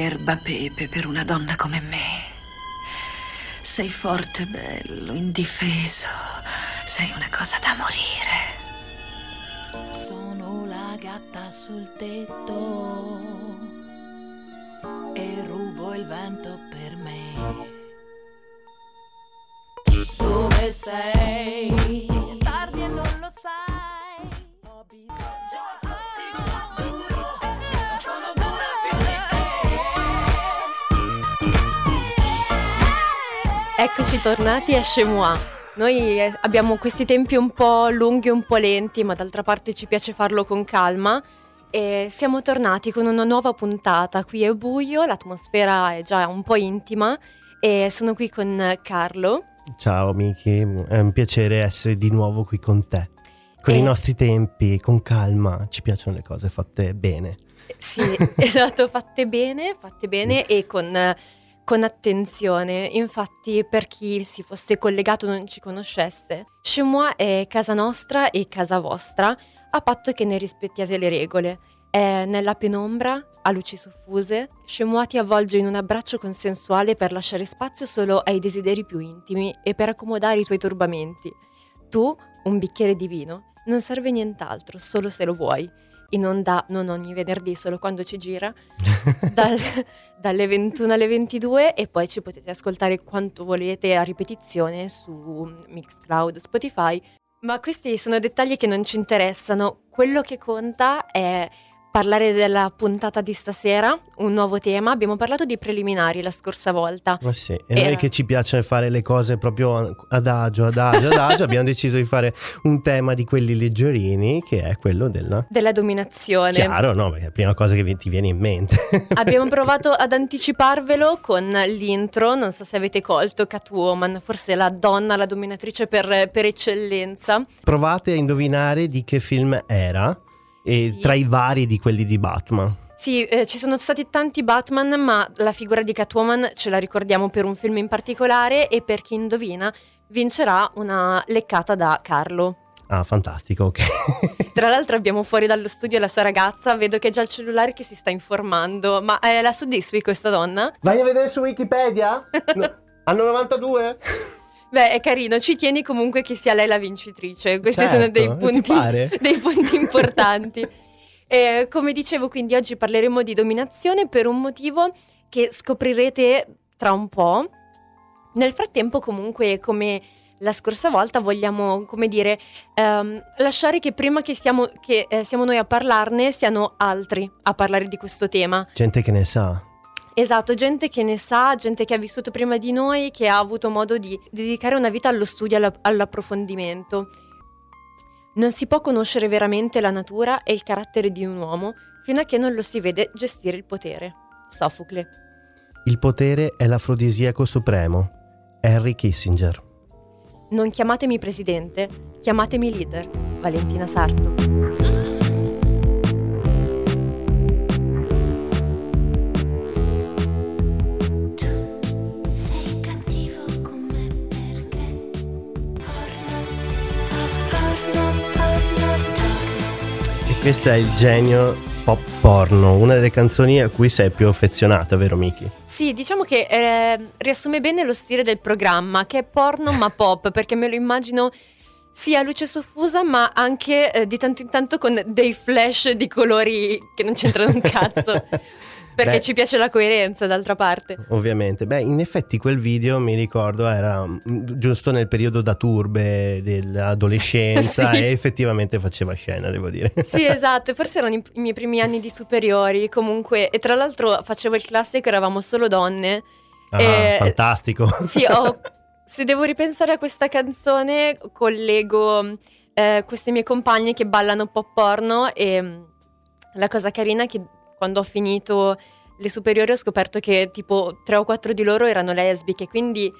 erba pepe per una donna come me. Sei forte, bello, indifeso. Sei una cosa da morire. Sono la gatta sul tetto e rubo il vento per me. Dove sei? Eccoci tornati a Chez Moi. Noi eh, abbiamo questi tempi un po' lunghi, un po' lenti, ma d'altra parte ci piace farlo con calma. E siamo tornati con una nuova puntata. Qui è buio, l'atmosfera è già un po' intima e sono qui con Carlo. Ciao Miki, è un piacere essere di nuovo qui con te. Con E- i nostri tempi, con calma, ci piacciono le cose fatte bene. Sì, esatto, fatte bene, fatte bene e con, con attenzione. Infatti, per chi si fosse collegato e non ci conoscesse, Moi è casa nostra e casa vostra, a patto che ne rispettiate le regole. È nella penombra, a luci soffuse, Moi ti avvolge in un abbraccio consensuale per lasciare spazio solo ai desideri più intimi e per accomodare i tuoi turbamenti. Tu, un bicchiere di vino, non serve nient'altro, solo se lo vuoi in onda non ogni venerdì, solo quando ci gira, dal- dalle 21 alle 22 e poi ci potete ascoltare quanto volete a ripetizione su Mixcloud, Spotify. Ma questi sono dettagli che non ci interessano. Quello che conta è parlare della puntata di stasera, un nuovo tema. Abbiamo parlato di preliminari la scorsa volta. Ma sì, e Era- noi che ci piace fare le cose proprio adagio, adagio, adagio, abbiamo deciso di fare un tema di quelli leggerini, che è quello della... Della dominazione. Chiaro, no? Perché è la prima cosa che vi- ti viene in mente. Abbiamo provato ad anticiparvelo con l'intro, non so se avete colto Catwoman, forse la donna, la dominatrice per, per eccellenza. Provate a indovinare di che film era, e Sì. tra i vari di quelli di Batman. Sì, eh, ci sono stati tanti Batman, ma la figura di Catwoman ce la ricordiamo per un film in particolare e per chi indovina vincerà una leccata da Carlo. Ah, fantastico, ok. Tra l'altro abbiamo fuori dallo studio la sua ragazza, vedo che è già il cellulare che si sta informando, ma eh, la soddisfi questa donna? Vai a vedere su Wikipedia? No, Anno 92? Beh, è carino, ci tieni comunque che sia lei la vincitrice. Questi Certo, sono dei ti punti, dei punti importanti. Eh, come dicevo, quindi oggi parleremo di dominazione per un motivo che scoprirete tra un po'. Nel frattempo, comunque, come la scorsa volta, vogliamo, come dire, ehm, lasciare che prima che, siamo, che eh, siamo noi a parlarne, siano altri a parlare di questo tema. Gente che ne sa. Esatto, gente che ne sa, gente che ha vissuto prima di noi, che ha avuto modo di dedicare una vita allo studio e alla- all'approfondimento. Non si può conoscere veramente la natura e il carattere di un uomo fino a che non lo si vede gestire il potere. Sofocle. Il potere è l'afrodisiaco supremo. Henry Kissinger. Non chiamatemi presidente, chiamatemi leader. Valentina Sarto. Questo è il genio pop porno, una delle canzoni a cui sei più affezionata, vero Miki? Sì, diciamo che eh, riassume bene lo stile del programma, che è porno ma pop, perché me lo immagino sia a luce soffusa, ma anche eh, di tanto in tanto con dei flash di colori che non c'entrano un cazzo. Perché Beh. ci piace la coerenza, d'altra parte. Ovviamente. Beh, in effetti quel video mi ricordo era mm, giusto nel periodo da turbe dell'adolescenza Sì. e effettivamente faceva scena, devo dire. Sì, esatto, forse erano i, miei primi anni di superiori, comunque, e tra l'altro facevo il classico, eravamo solo donne. Ah, Eh, fantastico. Sì, ho- se devo ripensare a questa canzone, collego eh, queste mie compagne che ballano pop porno e mm, la cosa carina è che quando ho finito le superiori ho scoperto che tipo tre o quattro di loro erano lesbiche, quindi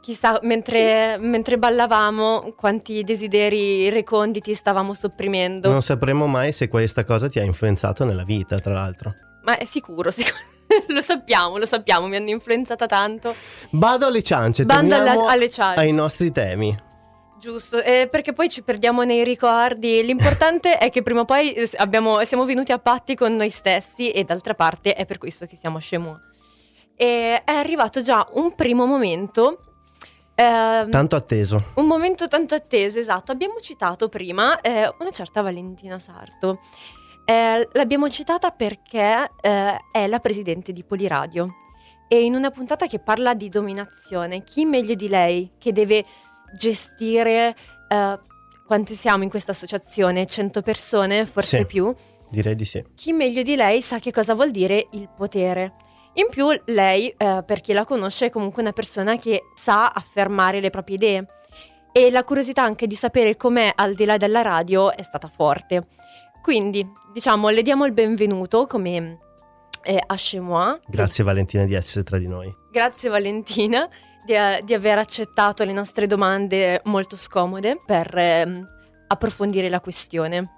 chissà, mentre, mentre ballavamo quanti desideri reconditi stavamo sopprimendo. Non sapremo mai se questa cosa ti ha influenzato nella vita, tra l'altro. Ma è sicuro, sicuro. lo sappiamo, lo sappiamo, mi hanno influenzata tanto. Vado alle ciance, Bando alla- alle ciance. ai nostri temi. Giusto, eh, perché poi ci perdiamo nei ricordi. L'importante è che prima o poi eh, abbiamo- siamo venuti a patti con noi stessi e d'altra parte è per questo che siamo a Shemua. E è arrivato già un primo momento, ehm, Tanto atteso. un momento tanto atteso, esatto. Abbiamo citato prima eh, una certa Valentina Sarto. Eh, l'abbiamo citata perché eh, è la presidente di Poliradio e in una puntata che parla di dominazione, chi meglio di lei che deve gestire eh, quante siamo in questa associazione? 100 persone, forse Sì. più. Direi di sì. Chi meglio di lei sa che cosa vuol dire il potere. In più, lei, eh, per chi la conosce, è comunque una persona che sa affermare le proprie idee. E la curiosità anche di sapere com'è al di là della radio è stata forte. Quindi, diciamo, le diamo il benvenuto come eh, a Chez Moi. Grazie Valentina di essere tra di noi. Grazie Valentina di, di aver accettato le nostre domande molto scomode per ehm, approfondire la questione.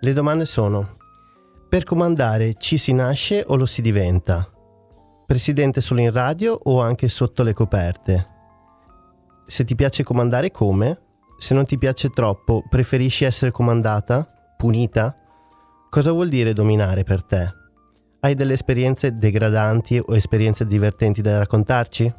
Le domande sono: per comandare ci si nasce o lo si diventa? Presidente solo in radio o anche sotto le coperte? Se ti piace comandare come? Se non ti piace troppo, preferisci essere comandata? Punita? Cosa vuol dire dominare per te? Hai delle esperienze degradanti o esperienze divertenti da raccontarci?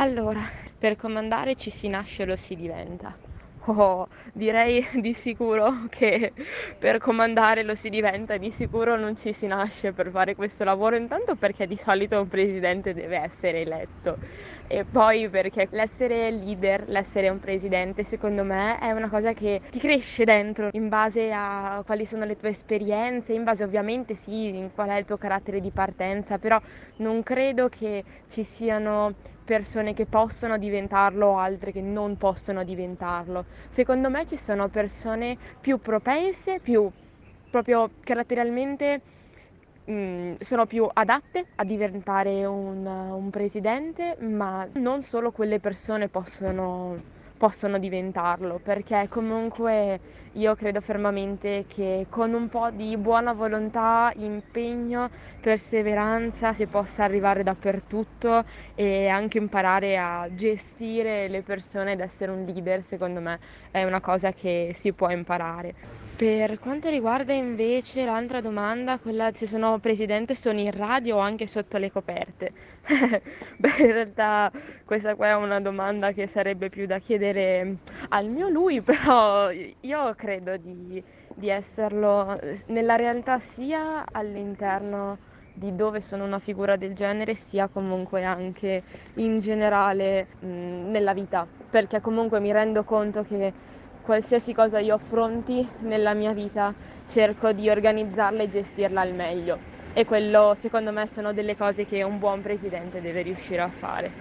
Allora, per comandare ci si nasce o lo si diventa. Oh, direi di sicuro che per comandare lo si diventa di sicuro non ci si nasce per fare questo lavoro, intanto perché di solito un presidente deve essere eletto e poi perché l'essere leader, l'essere un presidente, secondo me è una cosa che ti cresce dentro in base a quali sono le tue esperienze, in base ovviamente sì, in qual è il tuo carattere di partenza, però non credo che ci siano persone che possono diventarlo o altre che non possono diventarlo. Secondo me ci sono persone più propense, più proprio caratterialmente mm, sono più adatte a diventare un, un presidente, ma non solo quelle persone possono possono diventarlo, perché comunque io credo fermamente che con un po' di buona volontà, impegno, perseveranza si possa arrivare dappertutto e anche imparare a gestire le persone ed essere un leader, secondo me è una cosa che si può imparare. Per quanto riguarda invece l'altra domanda, quella se sono presidente sono in radio o anche sotto le coperte. Beh, in realtà questa qua è una domanda che sarebbe più da chiedere al mio lui, però io credo di, di esserlo nella realtà sia all'interno di dove sono una figura del genere, sia comunque anche in generale mh, nella vita, perché comunque mi rendo conto che qualsiasi cosa io affronti nella mia vita cerco di organizzarla e gestirla al meglio. E quello secondo me sono delle cose che un buon presidente deve riuscire a fare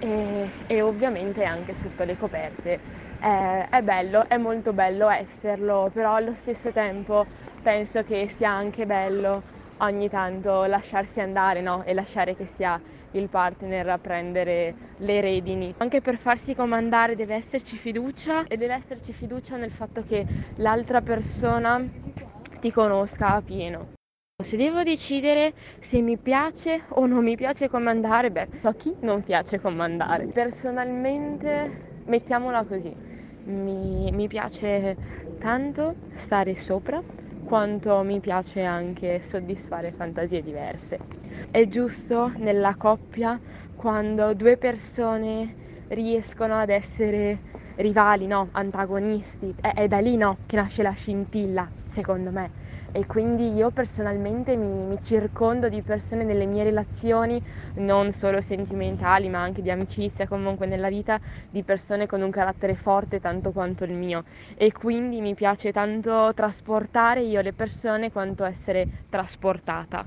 e, e ovviamente anche sotto le coperte è, è bello, è molto bello esserlo, però allo stesso tempo penso che sia anche bello ogni tanto lasciarsi andare no? e lasciare che sia il partner a prendere le redini. Anche per farsi comandare deve esserci fiducia e deve esserci fiducia nel fatto che l'altra persona ti conosca a pieno. Se devo decidere se mi piace o non mi piace comandare, beh, a chi non piace comandare? Personalmente, mettiamola così, mi, mi piace tanto stare sopra quanto mi piace anche soddisfare fantasie diverse. È giusto nella coppia quando due persone riescono ad essere rivali, no, antagonisti. È, è da lì no, che nasce la scintilla, secondo me. E quindi io personalmente mi, mi circondo di persone nelle mie relazioni, non solo sentimentali, ma anche di amicizia, comunque nella vita, di persone con un carattere forte tanto quanto il mio. E quindi mi piace tanto trasportare io le persone quanto essere trasportata.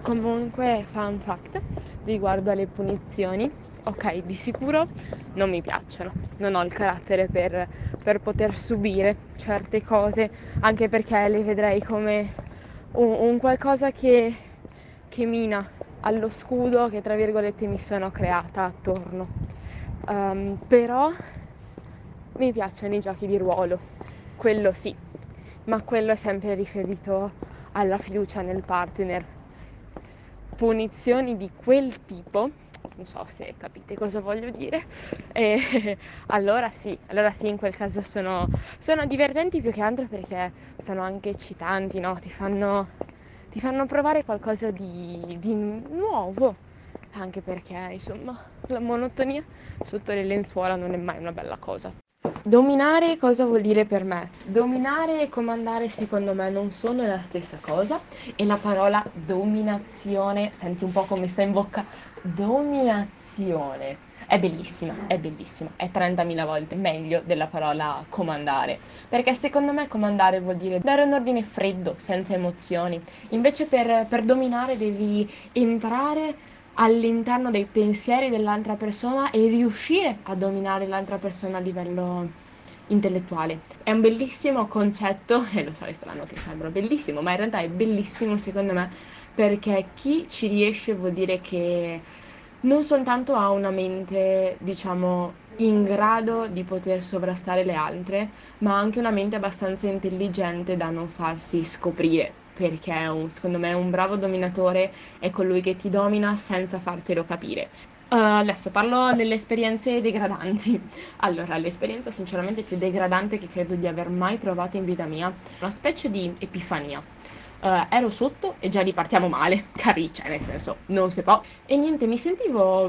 Comunque, fun fact riguardo alle punizioni, ok, di sicuro non mi piacciono, non ho il carattere per, per poter subire certe cose, anche perché le vedrei come un, un qualcosa che, che mina allo scudo che tra virgolette mi sono creata attorno. Um, però mi piacciono i giochi di ruolo, quello sì, ma quello è sempre riferito alla fiducia nel partner punizioni di quel tipo, non so se capite cosa voglio dire, e allora sì, allora sì, in quel caso sono, sono divertenti più che altro perché sono anche eccitanti, no? Ti fanno, ti fanno provare qualcosa di, di nuovo, anche perché insomma la monotonia sotto le lenzuola non è mai una bella cosa. Dominare cosa vuol dire per me? Dominare e comandare secondo me non sono la stessa cosa e la parola dominazione, senti un po' come sta in bocca, dominazione. È bellissima, è bellissima, è 30.000 volte meglio della parola comandare, perché secondo me comandare vuol dire dare un ordine freddo, senza emozioni, invece per, per dominare devi entrare all'interno dei pensieri dell'altra persona e riuscire a dominare l'altra persona a livello intellettuale. È un bellissimo concetto, e lo so, è strano che sembra bellissimo, ma in realtà è bellissimo secondo me perché chi ci riesce vuol dire che non soltanto ha una mente, diciamo, in grado di poter sovrastare le altre, ma anche una mente abbastanza intelligente da non farsi scoprire, perché un, secondo me un bravo dominatore è colui che ti domina senza fartelo capire. Uh, adesso parlo delle esperienze degradanti. Allora, l'esperienza sinceramente più degradante che credo di aver mai provato in vita mia, una specie di epifania. Uh, ero sotto e già lì partiamo male, cari, cioè nel senso, non si può. E niente, mi sentivo,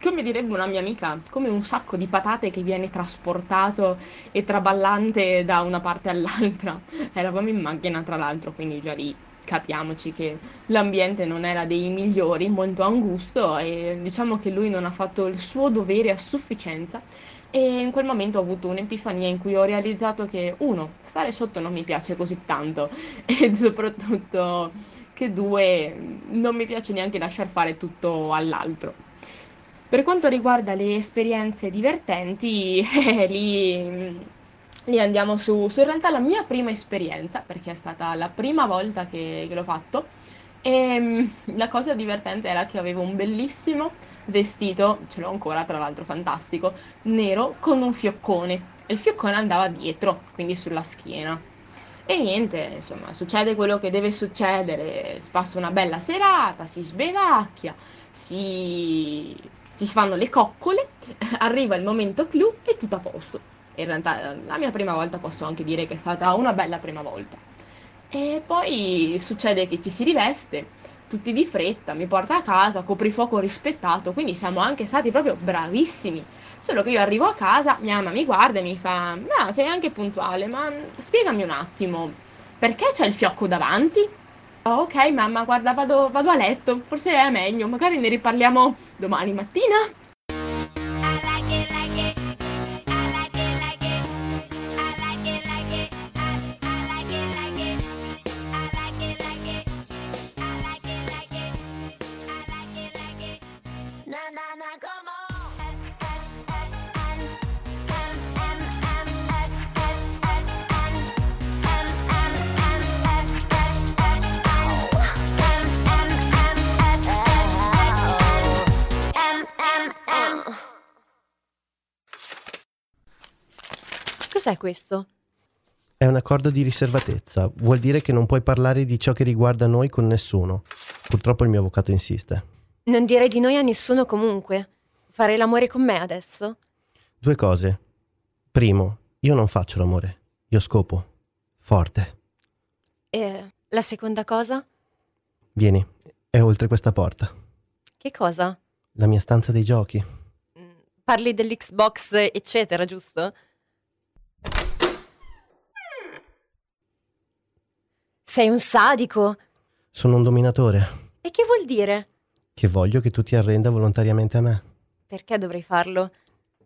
come direbbe una mia amica, come un sacco di patate che viene trasportato e traballante da una parte all'altra. Eravamo in macchina tra l'altro, quindi già lì capiamoci che l'ambiente non era dei migliori, molto angusto e diciamo che lui non ha fatto il suo dovere a sufficienza e in quel momento ho avuto un'epifania in cui ho realizzato che uno, stare sotto non mi piace così tanto e soprattutto che due, non mi piace neanche lasciar fare tutto all'altro. Per quanto riguarda le esperienze divertenti, eh, lì, lì, andiamo su, su in realtà la mia prima esperienza, perché è stata la prima volta che, che l'ho fatto, e la cosa divertente era che avevo un bellissimo vestito, ce l'ho ancora tra l'altro fantastico, nero con un fioccone. E il fioccone andava dietro, quindi sulla schiena. E niente, insomma, succede quello che deve succedere, passa una bella serata, si sbevacchia, si, si fanno le coccole, arriva il momento clou e tutto a posto. In realtà la mia prima volta posso anche dire che è stata una bella prima volta. E poi succede che ci si riveste, tutti di fretta, mi porta a casa, coprifuoco rispettato, quindi siamo anche stati proprio bravissimi. Solo che io arrivo a casa, mia mamma mi guarda e mi fa: Ma sei anche puntuale, ma spiegami un attimo, perché c'è il fiocco davanti? Oh, ok, mamma, guarda, vado, vado a letto, forse è meglio, magari ne riparliamo domani mattina. Cos'è questo? È un accordo di riservatezza, vuol dire che non puoi parlare di ciò che riguarda noi con nessuno. Purtroppo il mio avvocato insiste. Non direi di noi a nessuno comunque. Fare l'amore con me adesso? Due cose. Primo, io non faccio l'amore, io scopo. Forte. E la seconda cosa? Vieni, è oltre questa porta. Che cosa? La mia stanza dei giochi. Parli dell'Xbox, eccetera, giusto? Sei un sadico. Sono un dominatore, E che vuol dire? che voglio che tu ti arrenda volontariamente a me, Perché dovrei farlo?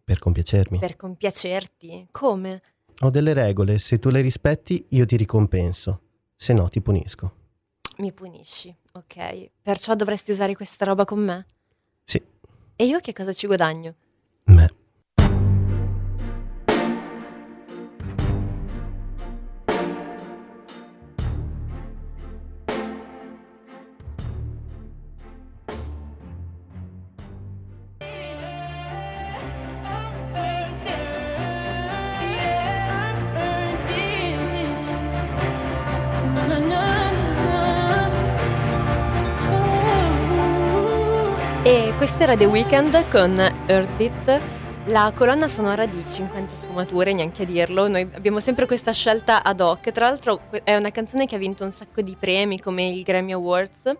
per compiacermi. Per compiacerti? Come? Ho delle regole, se tu le rispetti io ti ricompenso, se no ti punisco. Mi punisci, ok. Perciò dovresti usare questa roba con me? Sì, E io che cosa ci guadagno? me. Questo era The Weeknd con Earth It, la colonna sonora di 50 sfumature, neanche a dirlo. Noi abbiamo sempre questa scelta ad hoc. Tra l'altro è una canzone che ha vinto un sacco di premi come il Grammy Awards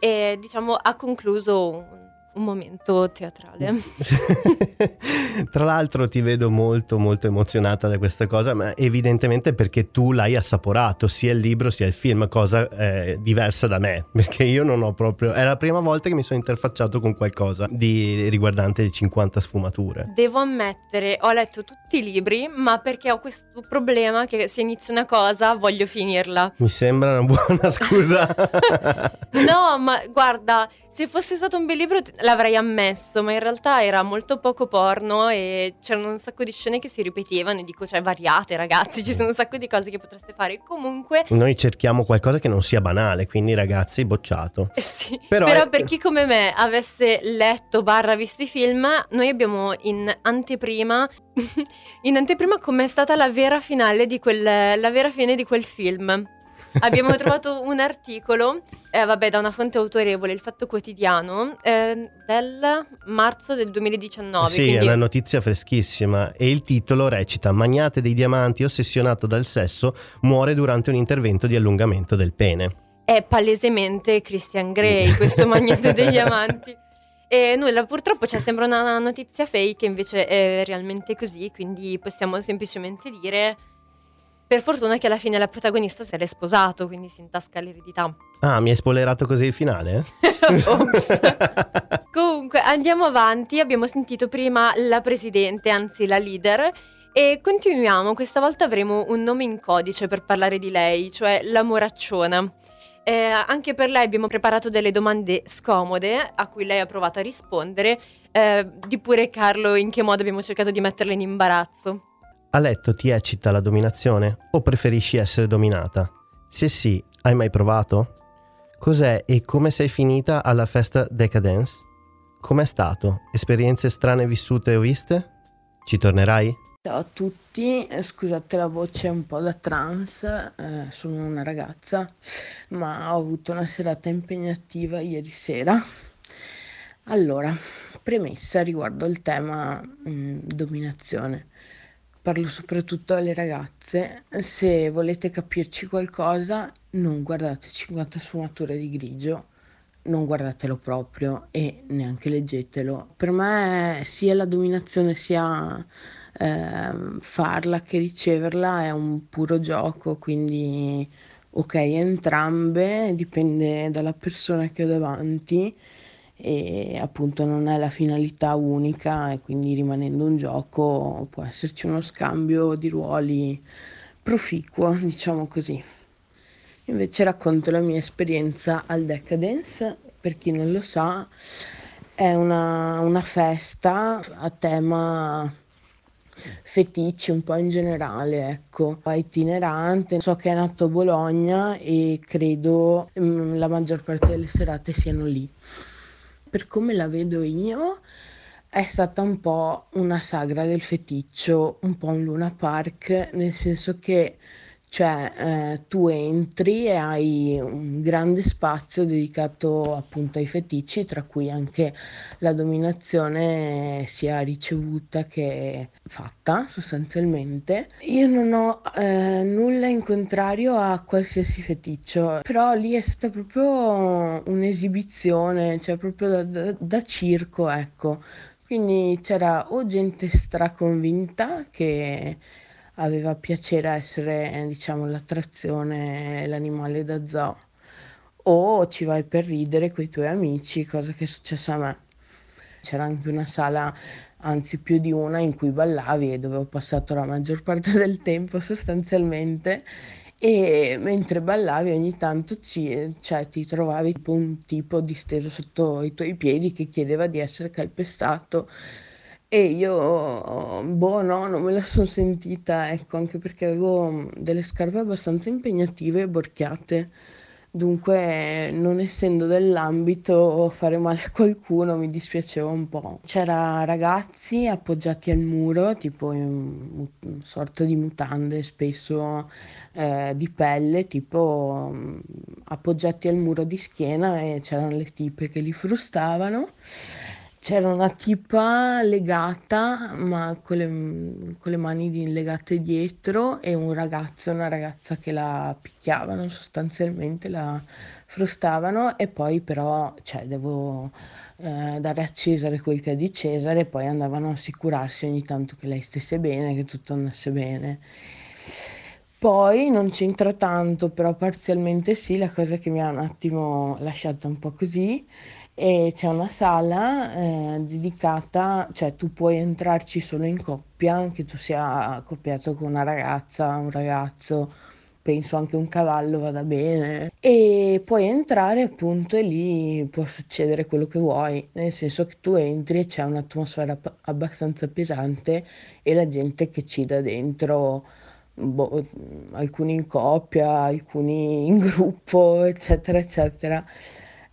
e diciamo ha concluso un momento teatrale. Tra l'altro ti vedo molto molto emozionata da questa cosa, ma evidentemente perché tu l'hai assaporato, sia il libro sia il film, cosa eh, diversa da me, perché io non ho proprio... È la prima volta che mi sono interfacciato con qualcosa di riguardante le 50 sfumature. Devo ammettere, ho letto tutti i libri, ma perché ho questo problema che se inizio una cosa voglio finirla. Mi sembra una buona scusa. no, ma guarda, se fosse stato un bel libro l'avrei ammesso, ma in realtà era molto poco porno e c'erano un sacco di scene che si ripetevano e dico, cioè variate ragazzi, ci sono un sacco di cose che potreste fare. Comunque... Noi cerchiamo qualcosa che non sia banale, quindi ragazzi, bocciato. Eh sì, però, però è... per chi come me avesse letto barra visto i film, noi abbiamo in anteprima, in anteprima com'è stata la vera finale di quel, la vera fine di quel film. Abbiamo trovato un articolo, eh, vabbè, da una fonte autorevole, il Fatto Quotidiano, eh, del marzo del 2019. Sì, quindi... è una notizia freschissima e il titolo recita Magnate dei diamanti ossessionato dal sesso muore durante un intervento di allungamento del pene. È palesemente Christian Grey, questo magnate dei diamanti. E nulla, purtroppo cioè, sembra una notizia fake, invece è realmente così, quindi possiamo semplicemente dire per fortuna che alla fine la protagonista si era sposato, quindi si intasca l'eredità. Ah, mi hai spoilerato così il finale? Comunque, andiamo avanti. Abbiamo sentito prima la presidente, anzi la leader. E continuiamo, questa volta avremo un nome in codice per parlare di lei, cioè la Moracciona. Eh, anche per lei abbiamo preparato delle domande scomode a cui lei ha provato a rispondere. Eh, di pure Carlo, in che modo abbiamo cercato di metterla in imbarazzo. A letto ti eccita la dominazione o preferisci essere dominata? Se sì, hai mai provato? Cos'è e come sei finita alla festa Decadence? Com'è stato? Esperienze strane vissute o viste? Ci tornerai? Ciao a tutti, eh, scusate la voce un po' da trans, eh, sono una ragazza, ma ho avuto una serata impegnativa ieri sera. Allora, premessa riguardo il tema mh, mm, dominazione parlo soprattutto alle ragazze, se volete capirci qualcosa non guardate 50 sfumature di grigio, non guardatelo proprio e neanche leggetelo. Per me sia la dominazione sia eh, farla che riceverla è un puro gioco, quindi ok entrambe, dipende dalla persona che ho davanti e appunto non è la finalità unica e quindi rimanendo un gioco può esserci uno scambio di ruoli proficuo, diciamo così. Invece racconto la mia esperienza al Decadence, per chi non lo sa, è una, una festa a tema feticci un po' in generale, ecco, è itinerante, so che è nato a Bologna e credo mh, mm, la maggior parte delle serate siano lì per come la vedo io, è stata un po' una sagra del feticcio, un po' un Luna Park, nel senso che cioè eh, tu entri e hai un grande spazio dedicato appunto ai feticci, tra cui anche la dominazione sia ricevuta che fatta sostanzialmente. Io non ho eh, nulla in contrario a qualsiasi feticcio, però lì è stata proprio un'esibizione, cioè proprio da, da, da circo, ecco. Quindi c'era o gente straconvinta che aveva piacere essere, diciamo, l'attrazione, l'animale da zoo, o ci vai per ridere con i tuoi amici, cosa che è successa a me. C'era anche una sala, anzi più di una, in cui ballavi e dove ho passato la maggior parte del tempo sostanzialmente. E mentre ballavi ogni tanto ci, cioè, ti trovavi tipo un tipo disteso sotto i tuoi piedi che chiedeva di essere calpestato e io, boh, no, non me la sono sentita, ecco, anche perché avevo delle scarpe abbastanza impegnative e borchiate. Dunque, non essendo dell'ambito, fare male a qualcuno mi dispiaceva un po'. C'era ragazzi appoggiati al muro, tipo in una sorta di mutande, spesso eh, di pelle, tipo appoggiati al muro di schiena e c'erano le tipe che li frustavano. C'era una tipa legata, ma con le, con le mani legate dietro, e un ragazzo e una ragazza che la picchiavano sostanzialmente, la frustavano, e poi però, cioè, devo eh, dare a Cesare quel che è di Cesare, e poi andavano a assicurarsi ogni tanto che lei stesse bene, che tutto andasse bene. Poi non c'entra tanto, però parzialmente sì, la cosa che mi ha un attimo lasciata un po' così, e c'è una sala eh, dedicata, cioè tu puoi entrarci solo in coppia, anche tu sia accoppiato con una ragazza, un ragazzo, penso anche un cavallo vada bene, e puoi entrare appunto e lì può succedere quello che vuoi, nel senso che tu entri e c'è un'atmosfera abbastanza pesante e la gente che ci dà dentro boh, alcuni in coppia, alcuni in gruppo, eccetera, eccetera.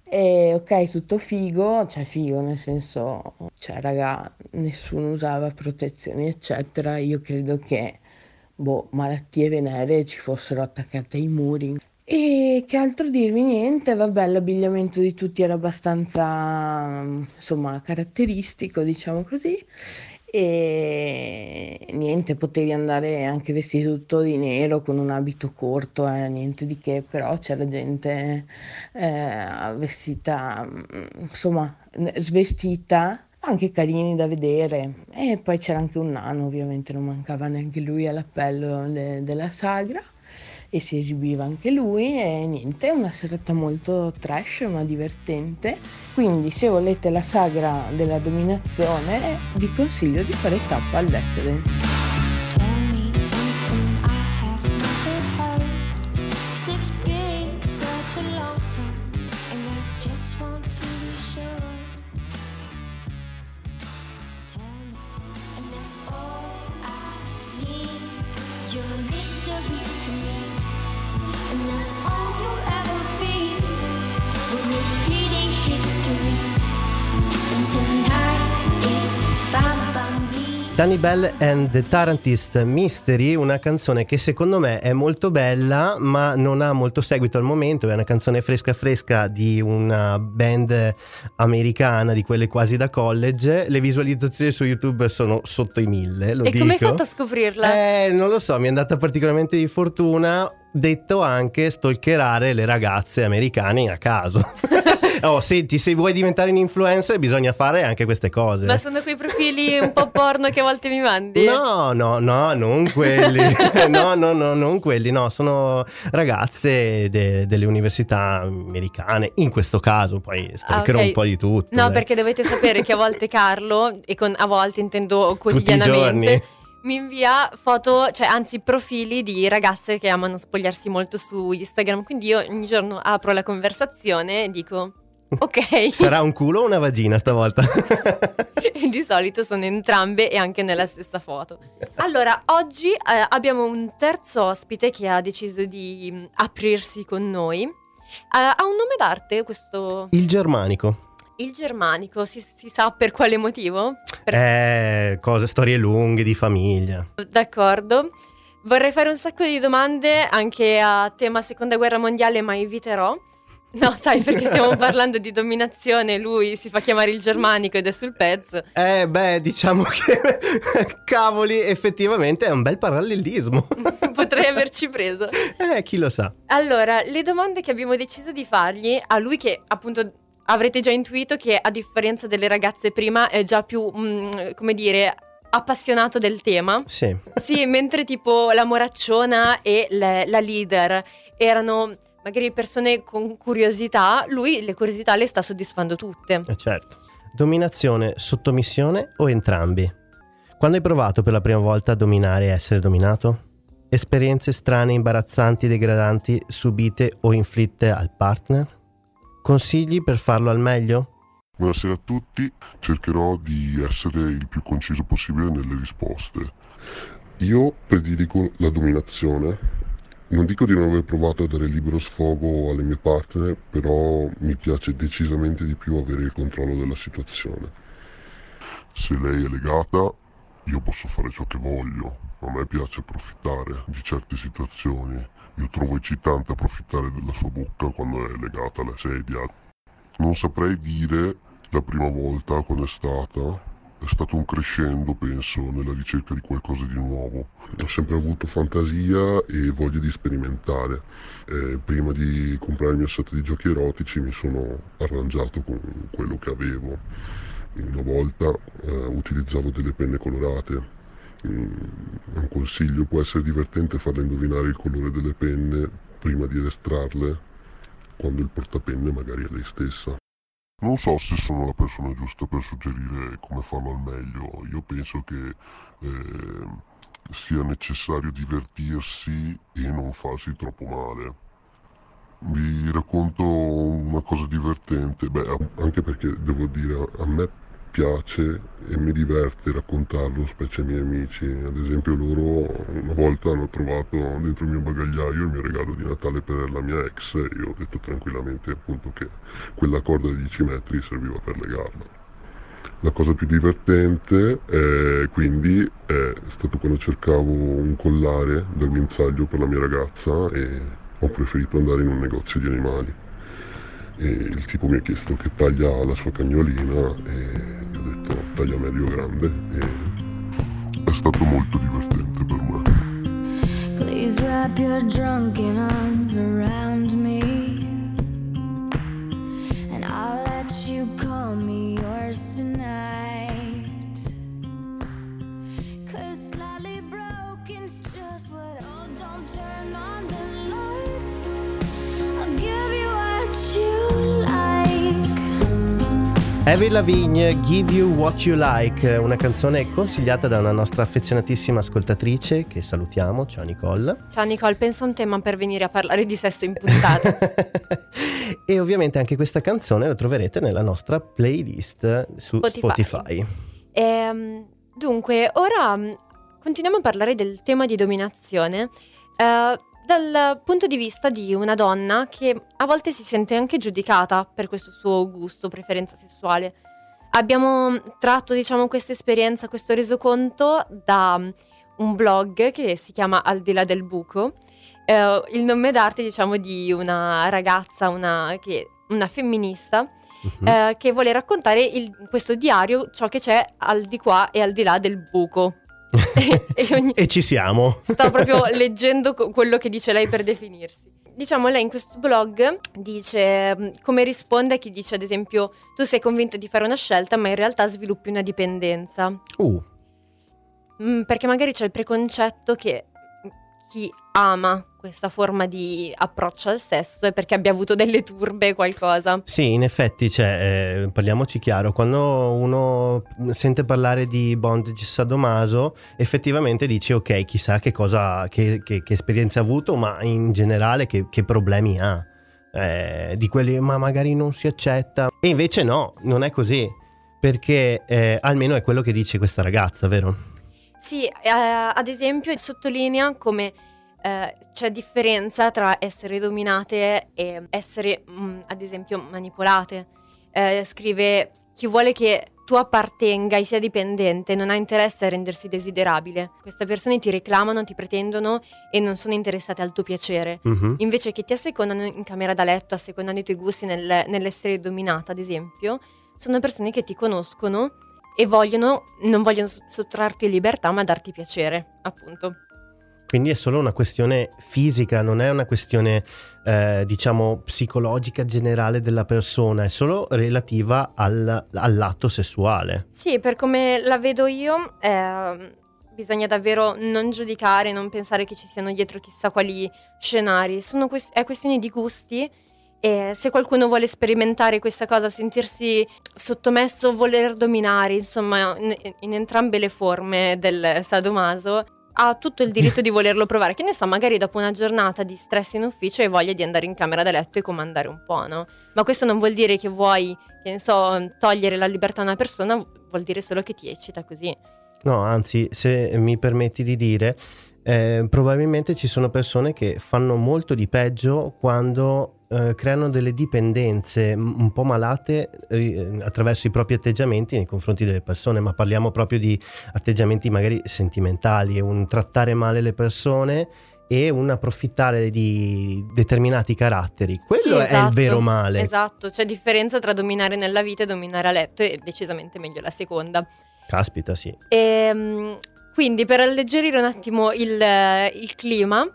E ok, tutto figo, cioè figo nel senso, cioè raga, nessuno usava protezioni, eccetera. Io credo che, boh, malattie venere ci fossero attaccate ai muri. E che altro dirvi? Niente, vabbè, l'abbigliamento di tutti era abbastanza, insomma, caratteristico, diciamo così. E niente, potevi andare anche vestito tutto di nero con un abito corto, eh, niente di che, però c'era gente eh, vestita, mm, insomma, svestita, anche carini da vedere. E poi c'era anche un nano, ovviamente non mancava neanche lui all'appello de- della sagra e si esibiva anche lui e niente, una serata molto trash ma divertente. Quindi se volete la sagra della dominazione vi consiglio di fare tappa al Decadence. Tell me. Danny Bell and the Tarantist Mystery, una canzone che secondo me è molto bella ma non ha molto seguito al momento, è una canzone fresca fresca di una band americana, di quelle quasi da college, le visualizzazioni su YouTube sono sotto i mille, lo E dico. come hai fatto a scoprirla? Eh, non lo so, mi è andata particolarmente di fortuna, detto anche stalkerare le ragazze americane a caso. oh, senti, se vuoi diventare un influencer bisogna fare anche queste cose. Ma sono quei profili un po' porno che a volte mi mandi? No, no, no, non quelli. no, no, no, non quelli. No, sono ragazze de- delle università americane. In questo caso, poi stalkerò Ah, ok. un po' di tutto. No, dai. perché dovete sapere che a volte Carlo, e con a volte intendo quotidianamente. Mi invia foto, cioè anzi profili di ragazze che amano spogliarsi molto su Instagram. Quindi io ogni giorno apro la conversazione e dico, ok. Sarà un culo o una vagina stavolta? E di solito sono entrambe e anche nella stessa foto. Allora, oggi eh, abbiamo un terzo ospite che ha deciso di mm, aprirsi con noi. Eh, ha un nome d'arte questo... Il germanico. Il germanico, si, si sa per quale motivo? Per- Eh, cose, storie lunghe di famiglia. D'accordo. Vorrei fare un sacco di domande anche a tema seconda guerra mondiale, ma eviterò. No, sai, perché stiamo parlando di dominazione, lui si fa chiamare il germanico ed è sul pezzo. Eh, beh, diciamo che cavoli, effettivamente è un bel parallelismo. Potrei averci preso. eh, chi lo sa. Allora, le domande che abbiamo deciso di fargli a lui che appunto avrete già intuito che a differenza delle ragazze prima è già più, mm, come dire, appassionato del tema. Sì. Sì, mentre tipo la moracciona e le- la leader erano magari persone con curiosità, lui le curiosità le sta soddisfando tutte. Eh, certo. Dominazione, sottomissione o entrambi? Quando hai provato per la prima volta a dominare e essere dominato? Esperienze strane, imbarazzanti, degradanti subite o inflitte al partner? Consigli per farlo al meglio? Buonasera a tutti, cercherò di essere il più conciso possibile nelle risposte. Io prediligo la dominazione. Non dico di non aver provato a dare libero sfogo alle mie partner, però mi piace decisamente di più avere il controllo della situazione. Se lei è legata, io posso fare ciò che voglio. A me piace approfittare di certe situazioni, io trovo eccitante approfittare della sua bocca quando è legata alla sedia. Non saprei dire la prima volta quando è stata, è stato un crescendo, penso, nella ricerca di qualcosa di nuovo. Ho sempre avuto fantasia e voglia di sperimentare. Eh, prima di comprare il mio set di giochi erotici mi sono arrangiato con quello che avevo. Una volta eh, utilizzavo delle penne colorate. Un consiglio può essere divertente farle indovinare il colore delle penne prima di estrarle, quando il portapenne magari è lei stessa. Non so se sono la persona giusta per suggerire come farlo al meglio. Io penso che eh, sia necessario divertirsi e non farsi troppo male. Vi racconto una cosa divertente, beh, anche perché devo dire, a me piace e mi diverte raccontarlo, specie ai miei amici. Ad esempio loro una volta hanno trovato dentro il mio bagagliaio il mio regalo di Natale per la mia ex e io ho detto tranquillamente appunto che quella corda di 10 metri serviva per legarla. La cosa più divertente eh, quindi è stato quando cercavo un collare da guinzaglio per la mia ragazza e ho preferito andare in un negozio di animali e il tipo mi ha chiesto che taglia la sua cagnolina e ho detto taglia medio grande e è stato molto divertente per me. Please wrap your drunken arms around me. And I'll let you call me yours tonight. Avril Lavigne, Give You What You Like, una canzone consigliata da una nostra affezionatissima ascoltatrice che salutiamo, ciao Nicole. Ciao Nicole, pensa a un tema per venire a parlare di sesso in puntata. e ovviamente anche questa canzone la troverete nella nostra playlist su Spotify. Spotify. Ehm, dunque, ora mm, continuiamo a parlare del tema di dominazione eh, dal punto di vista di una donna che a volte si sente anche giudicata per questo suo gusto, preferenza sessuale. Abbiamo tratto, diciamo, questa esperienza, questo resoconto da mm, un blog che si chiama Al di là del buco. Eh, il nome d'arte, diciamo, di una ragazza, una, che- una femminista, Mhm. eh, che vuole raccontare il- questo diario ciò che c'è al di qua e al di là del buco. e ogni- e ci siamo. Sto proprio leggendo quello che dice lei per definirsi. Diciamo, lei in questo blog dice mh, come risponde a chi dice, ad esempio, tu sei convinto di fare una scelta, ma in realtà sviluppi una dipendenza. Uh, Mm, perché magari c'è il preconcetto che mm, chi ama questa forma di approccio al sesso è perché abbia avuto delle turbe, qualcosa. Sì, in effetti, cioè, eh, parliamoci chiaro, quando uno sente parlare di bondage sadomaso, effettivamente dice ok, chissà che cosa, che, che- che esperienza ha avuto, ma in generale che, che problemi ha. Eh, di quelli, ma magari non si accetta. E invece no, non è così, perché eh, almeno è quello che dice questa ragazza, vero? Sì, eh, ad esempio sottolinea come eh, c'è differenza tra essere dominate e essere, mm, ad esempio, manipolate. Eh, scrive, chi vuole che tu appartenga e sia dipendente non ha interesse a rendersi desiderabile. Queste persone ti reclamano, ti pretendono e non sono interessate al tuo piacere. Mhm. Invece che ti assecondano in camera da letto, assecondando i tuoi gusti nel- nell'essere dominata, ad esempio, sono persone che ti conoscono e vogliono, non vogliono sottrarti libertà, ma darti piacere, appunto. Quindi è solo una questione fisica, non è una questione, eh, diciamo, psicologica generale della persona, è solo relativa al- all'atto sessuale. Sì, per come la vedo io, ehm, bisogna davvero non giudicare, non pensare che ci siano dietro chissà quali scenari. Sono quest- è questione di gusti e se qualcuno vuole sperimentare questa cosa, sentirsi sottomesso, voler dominare, insomma, in, in entrambe le forme del sadomaso, ha tutto il diritto di volerlo provare. Che ne so, magari dopo una giornata di stress in ufficio hai voglia di andare in camera da letto e comandare un po', no? Ma questo non vuol dire che vuoi, che ne so, togliere la libertà a una persona, vuol dire solo che ti eccita così. No, anzi, se mi permetti di dire, eh, probabilmente ci sono persone che fanno molto di peggio quando eh, creano delle dipendenze un po' malate eh, attraverso i propri atteggiamenti nei confronti delle persone, ma parliamo proprio di atteggiamenti magari sentimentali, un trattare male le persone e un approfittare di determinati caratteri. Quello Sì, è il esatto, vero male. Esatto, c'è differenza tra dominare nella vita e dominare a letto e decisamente meglio la seconda. Caspita, sì. Ehm, quindi per alleggerire un attimo il, il clima,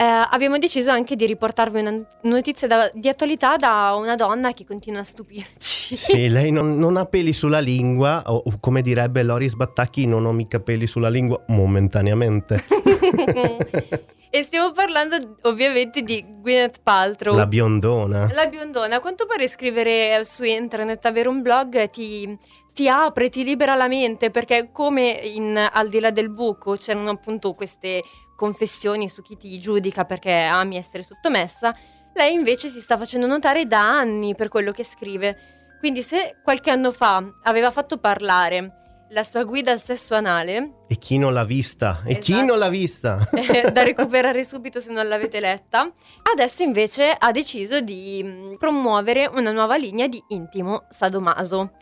eh, abbiamo deciso anche di riportarvi una notizia da- di attualità da una donna che continua a stupirci. Sì, lei non, non ha peli sulla lingua, o come direbbe Loris Battacchi, non ho mica peli sulla lingua momentaneamente. e stiamo parlando ovviamente di Gwyneth Paltrow. La biondona. La biondona, a quanto pare scrivere su internet, avere un blog ti, ti apre, ti libera la mente, perché come in Al di là del buco c'erano appunto queste confessioni su chi ti giudica perché ami essere sottomessa, lei invece si sta facendo notare da anni per quello che scrive. Quindi se qualche anno fa aveva fatto parlare la sua guida al sesso anale, E chi non l'ha vista? E chi Esatto. non l'ha vista? eh, da recuperare subito se non l'avete letta. Adesso invece ha deciso di mh, promuovere una nuova linea di intimo sadomaso,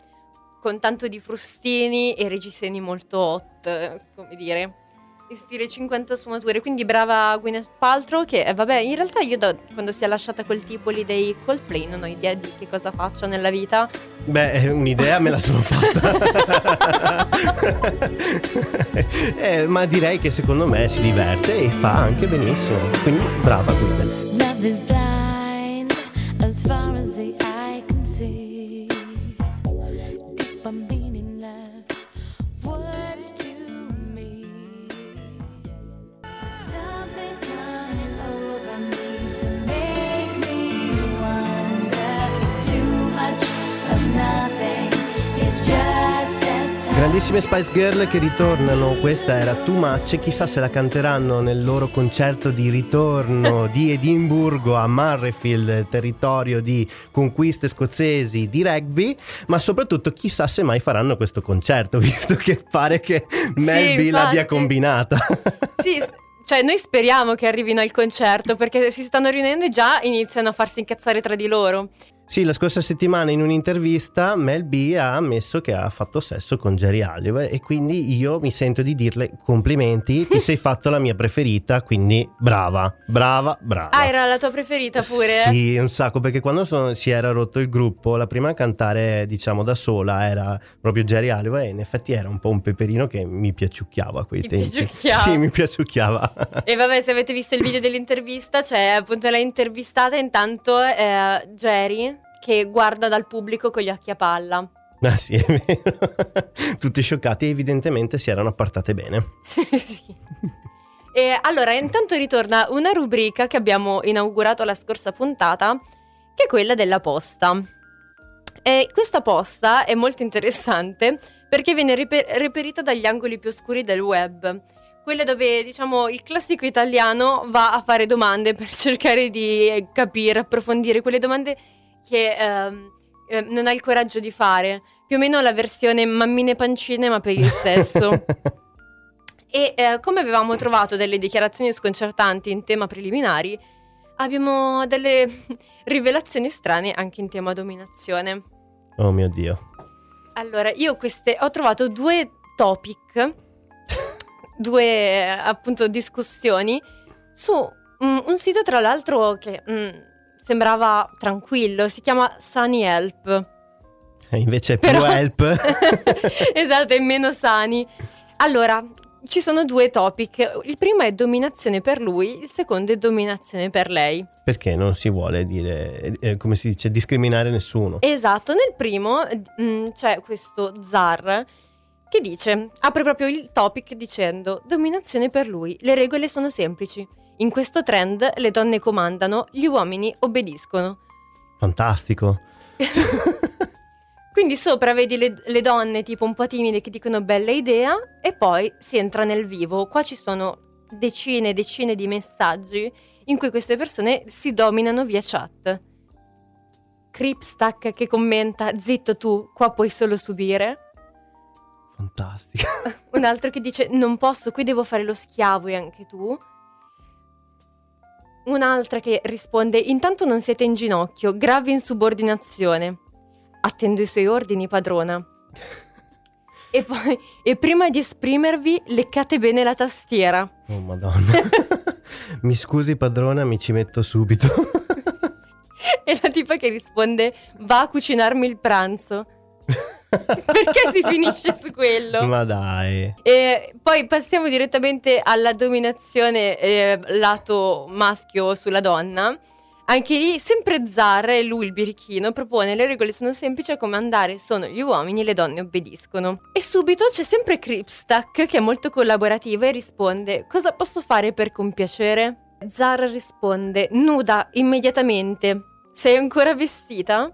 con tanto di frustini e reggiseni molto hot, eh, come dire, in stile 50 sfumature. Quindi brava Gwyneth Paltrow che, eh, vabbè, in realtà io da quando si è lasciata quel tipo lì dei Coldplay non ho idea di che cosa faccia nella vita. Beh, eh, un'idea me la sono fatta. Eh, ma direi che secondo me si diverte e fa anche benissimo. Quindi brava Gwyneth. Grandissime Spice Girl che ritornano, questa era Too Much, chissà se la canteranno nel loro concerto di ritorno di Edimburgo a Murrayfield, territorio di conquiste scozzesi di rugby, ma soprattutto chissà se mai faranno questo concerto, visto che pare che Mel B l'abbia combinata. Sì, cioè noi speriamo che arrivino al concerto perché si stanno riunendo e già iniziano a farsi incazzare tra di loro. Sì, la scorsa settimana in un'intervista Mel B ha ammesso che ha fatto sesso con Jerry Oliver e quindi io mi sento di dirle complimenti, ti sei fatto la mia preferita, quindi brava, brava, brava. Ah, era la tua preferita pure? Sì, un sacco, perché quando sono- si era rotto il gruppo, la prima a cantare, diciamo, da sola era proprio Jerry Oliver e in effetti era un po' un peperino che mi piaciucchiava a quei Ti tempi. piaciucchiava? Sì, mi piaciucchiava. E vabbè, se avete visto il video dell'intervista, c'è appunto la intervistata intanto eh, Jerry che guarda dal pubblico con gli occhi a palla. ah sì, è vero. Tutti scioccati e evidentemente si erano appartate bene. sì. E allora, intanto ritorna una rubrica che abbiamo inaugurato la scorsa puntata, che è quella della posta. E questa posta è molto interessante perché viene ripe- reperita dagli angoli più oscuri del web. Quelle dove, diciamo, il classico italiano va a fare domande per cercare di capire, approfondire quelle domande che ehm, eh, non ha il coraggio di fare. Più o meno la versione mammine pancine, ma per il sesso. E eh, come avevamo trovato delle dichiarazioni sconcertanti in tema preliminari, abbiamo delle rivelazioni strane anche in tema dominazione. Oh mio Dio. Allora, io queste ho trovato due topic, due eh, appunto discussioni su mm, un sito tra l'altro che mm, sembrava tranquillo, si chiama Sunny Help. E invece più Però- help. esatto, è meno sani. Allora, ci sono due topic. Il primo è dominazione per lui, il secondo è dominazione per lei. Perché non si vuole dire, eh, come si dice, discriminare nessuno. Esatto, nel primo mm, c'è questo zar che dice, apre proprio il topic dicendo dominazione per lui, le regole sono semplici. In questo trend le donne comandano, gli uomini obbediscono. Fantastico. Quindi sopra vedi le, le donne tipo un po' timide che dicono bella idea e poi si entra nel vivo. Qua ci sono decine e decine di messaggi in cui queste persone si dominano via chat. Cripstack che commenta zitto tu, qua puoi solo subire. Fantastico. Un altro che dice non posso, qui devo fare lo schiavo e anche tu. Un'altra che risponde intanto non siete in ginocchio, grave insubordinazione. Attendo i suoi ordini, padrona. E poi, e prima di esprimervi, leccate bene la tastiera. Oh madonna. Mi scusi padrona, mi ci metto subito. E la tipa che risponde va a cucinarmi il pranzo. Perché si finisce su quello? Ma dai. E poi passiamo direttamente alla dominazione eh, lato maschio sulla donna. Anche lì, sempre Zara e lui il birichino propone le regole sono semplici a comandare sono gli uomini e le donne obbediscono. E subito c'è sempre Kripstak che è molto collaborativo e risponde cosa posso fare per compiacere? Zara risponde nuda immediatamente. Sei ancora vestita?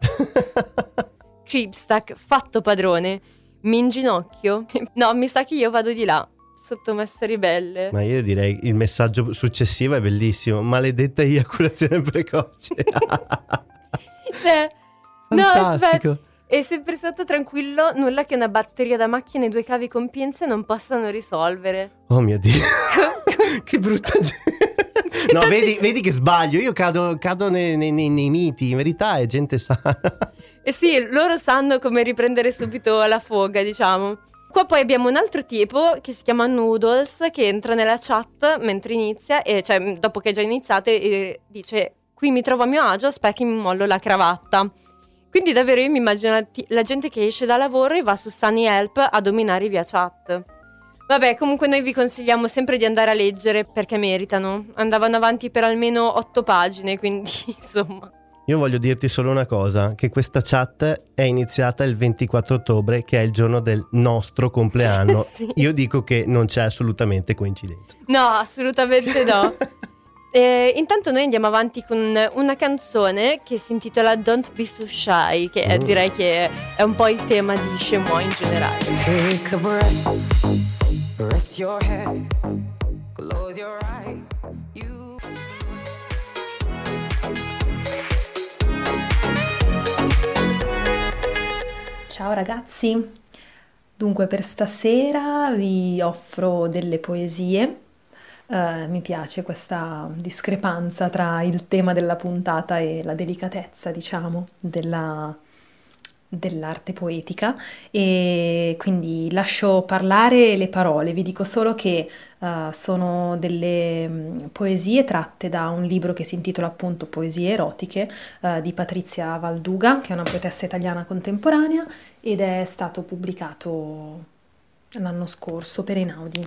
Kripstak, fatto padrone. Mi inginocchio? No, mi sa che io vado di là, sottomessa ribelle. Ma io direi il messaggio successivo è bellissimo. Maledetta eiaculazione precoce. Cioè, no, aspetta. Fantastico. E sempre sotto tranquillo, nulla che una batteria da macchine e due cavi con pinze non possano risolvere. Oh mio Dio. che brutta gente. No, vedi, vedi che sbaglio. Io cado, cado nei, nei- nei- nei miti. In verità è gente sana. E sì, loro sanno come riprendere subito la foga, diciamo. Qua poi abbiamo un altro tipo che si chiama Noodles che entra nella chat mentre inizia, e cioè dopo che è già iniziata e dice qui mi trovo a mio agio, aspetta che mi mollo la cravatta. Quindi davvero io mi immagino la gente che esce da lavoro e va su Sunny Help a dominare via chat. Vabbè, comunque noi vi consigliamo sempre di andare a leggere perché meritano. Andavano avanti per almeno otto pagine, quindi insomma. Io voglio dirti solo una cosa, che questa chat è iniziata il 24 ottobre, che è il giorno del nostro compleanno. Sì. Io dico che non c'è assolutamente coincidenza. No, assolutamente no. Eh, intanto noi andiamo avanti con una canzone che si intitola Don't Be So Shy, che eh, Mm. direi che è un po' il tema di Chemois in generale. Take a breath, rest your head, close your eyes. Ciao ragazzi, dunque per stasera vi offro delle poesie. Eh, mi piace questa discrepanza tra il tema della puntata e la delicatezza, diciamo, della- dell'arte poetica e quindi lascio parlare le parole. Vi dico solo che eh, sono delle mm, poesie tratte da un libro che si intitola appunto Poesie erotiche eh, di Patrizia Valduga, che è una poetessa italiana contemporanea ed è stato pubblicato l'anno scorso per Einaudi.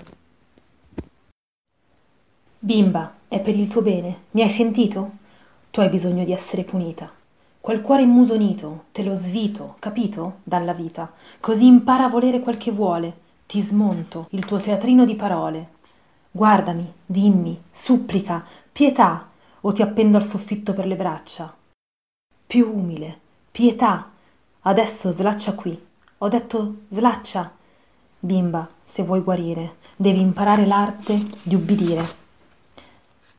Bimba, è per il tuo bene. Mi hai sentito? Tu hai bisogno di essere punita. Quel cuore immusonito, te lo svito, capito? Dalla vita. Così impara a volere quel che vuole. Ti smonto il tuo teatrino di parole. Guardami, dimmi, supplica, pietà, o ti appendo al soffitto per le braccia. Più umile, pietà. Adesso slaccia qui. Ho detto slaccia. Bimba, se vuoi guarire, devi imparare l'arte di ubbidire.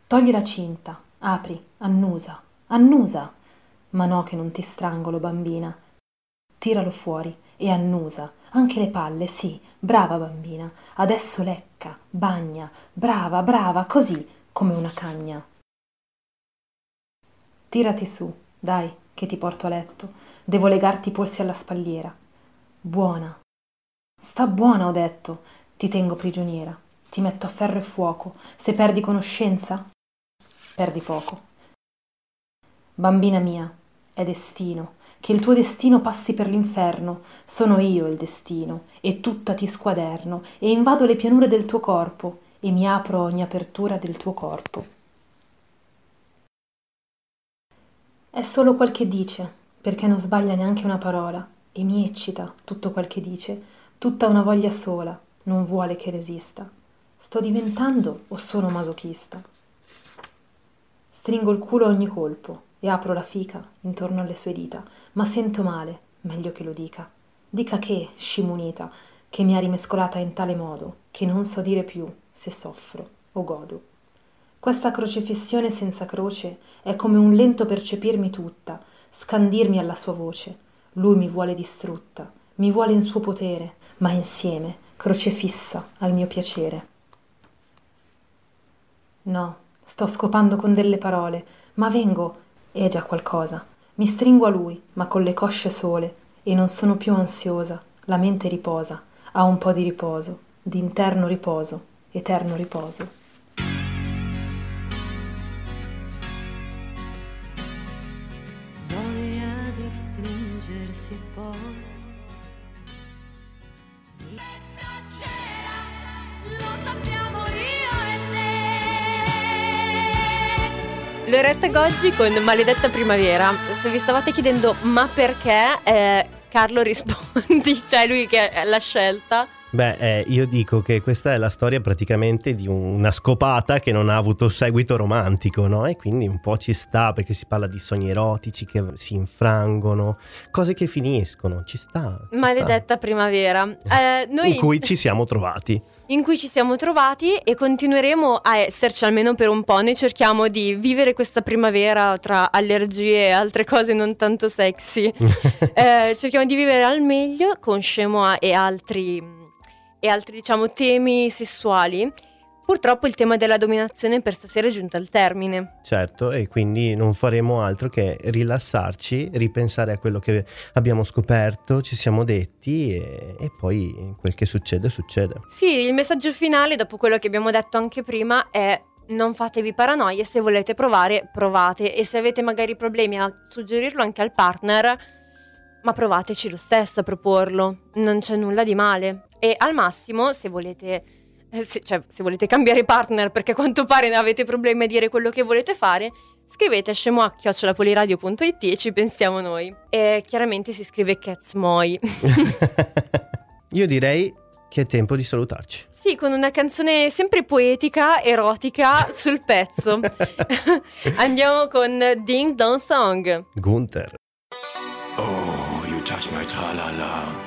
Togli la cinta, apri, annusa, annusa. Ma no che non ti strangolo, bambina. Tiralo fuori e annusa, anche le palle, sì, brava bambina. Adesso lecca, bagna, brava, brava, così, come una cagna. Tirati su, dai, che ti porto a letto. Devo legarti i polsi alla spalliera. Buona. Sta buona, ho detto. Ti tengo prigioniera. Ti metto a ferro e fuoco. Se perdi conoscenza, perdi poco. Bambina mia, è destino, che il tuo destino passi per l'inferno. Sono io il destino, e tutta ti squaderno, e invado le pianure del tuo corpo, e mi apro ogni apertura del tuo corpo. È solo quel che dice, perché non sbaglia neanche una parola, e mi eccita tutto quel che dice, tutta una voglia sola, non vuole che resista. Sto diventando o sono masochista? Stringo il culo a ogni colpo e apro la fica intorno alle sue dita, ma sento male, meglio che lo dica. Dica che, scimunita, che mi ha rimescolata in tale modo che non so dire più se soffro o godo. Questa crocefissione senza croce è come un lento percepirmi tutta, scandirmi alla sua voce. Lui mi vuole distrutta, mi vuole in suo potere, ma insieme, crocefissa al mio piacere. No, sto scopando con delle parole, ma vengo, è già qualcosa. Mi stringo a lui, ma con le cosce sole, e non sono più ansiosa, la mente riposa, ha un po' di riposo, d'interno riposo, eterno riposo. Loretta Goggi con Maledetta Primavera. Se vi stavate chiedendo ma perché, eh, Carlo rispondi, cioè lui che è la scelta. Beh, eh, io dico che questa è la storia praticamente di una scopata che non ha avuto seguito romantico, no? E quindi un po' ci sta perché si parla di sogni erotici che si infrangono, cose che finiscono, ci sta. ci Maledetta Primavera. Eh, sta. noi In cui ci siamo trovati. in cui ci siamo trovati e continueremo a esserci almeno per un po'. Noi cerchiamo di vivere questa primavera tra allergie e altre cose non tanto sexy. Eh, cerchiamo di vivere al meglio con Scemo e altri, e altri diciamo temi sessuali. Purtroppo il tema della dominazione per stasera è giunto al termine. Certo, e quindi non faremo altro che rilassarci, ripensare a quello che abbiamo scoperto, ci siamo detti e, e poi quel che succede succede. Sì, il messaggio finale, dopo quello che abbiamo detto anche prima, è non fatevi paranoie, se volete provare, provate e se avete magari problemi a suggerirlo anche al partner, ma provateci lo stesso a proporlo, non c'è nulla di male. E al massimo, se volete, eh, se, cioè, se volete cambiare partner perché a quanto pare ne avete problemi a dire quello che volete fare, scrivete a scemoacchiocciolapoliradio.it e ci pensiamo noi. E chiaramente si scrive Catsmoi. Io direi che è tempo di salutarci. Sì, con una canzone sempre poetica, erotica, sul pezzo. Andiamo con Ding Dong Song. Gunther. Touch my tra-la-la.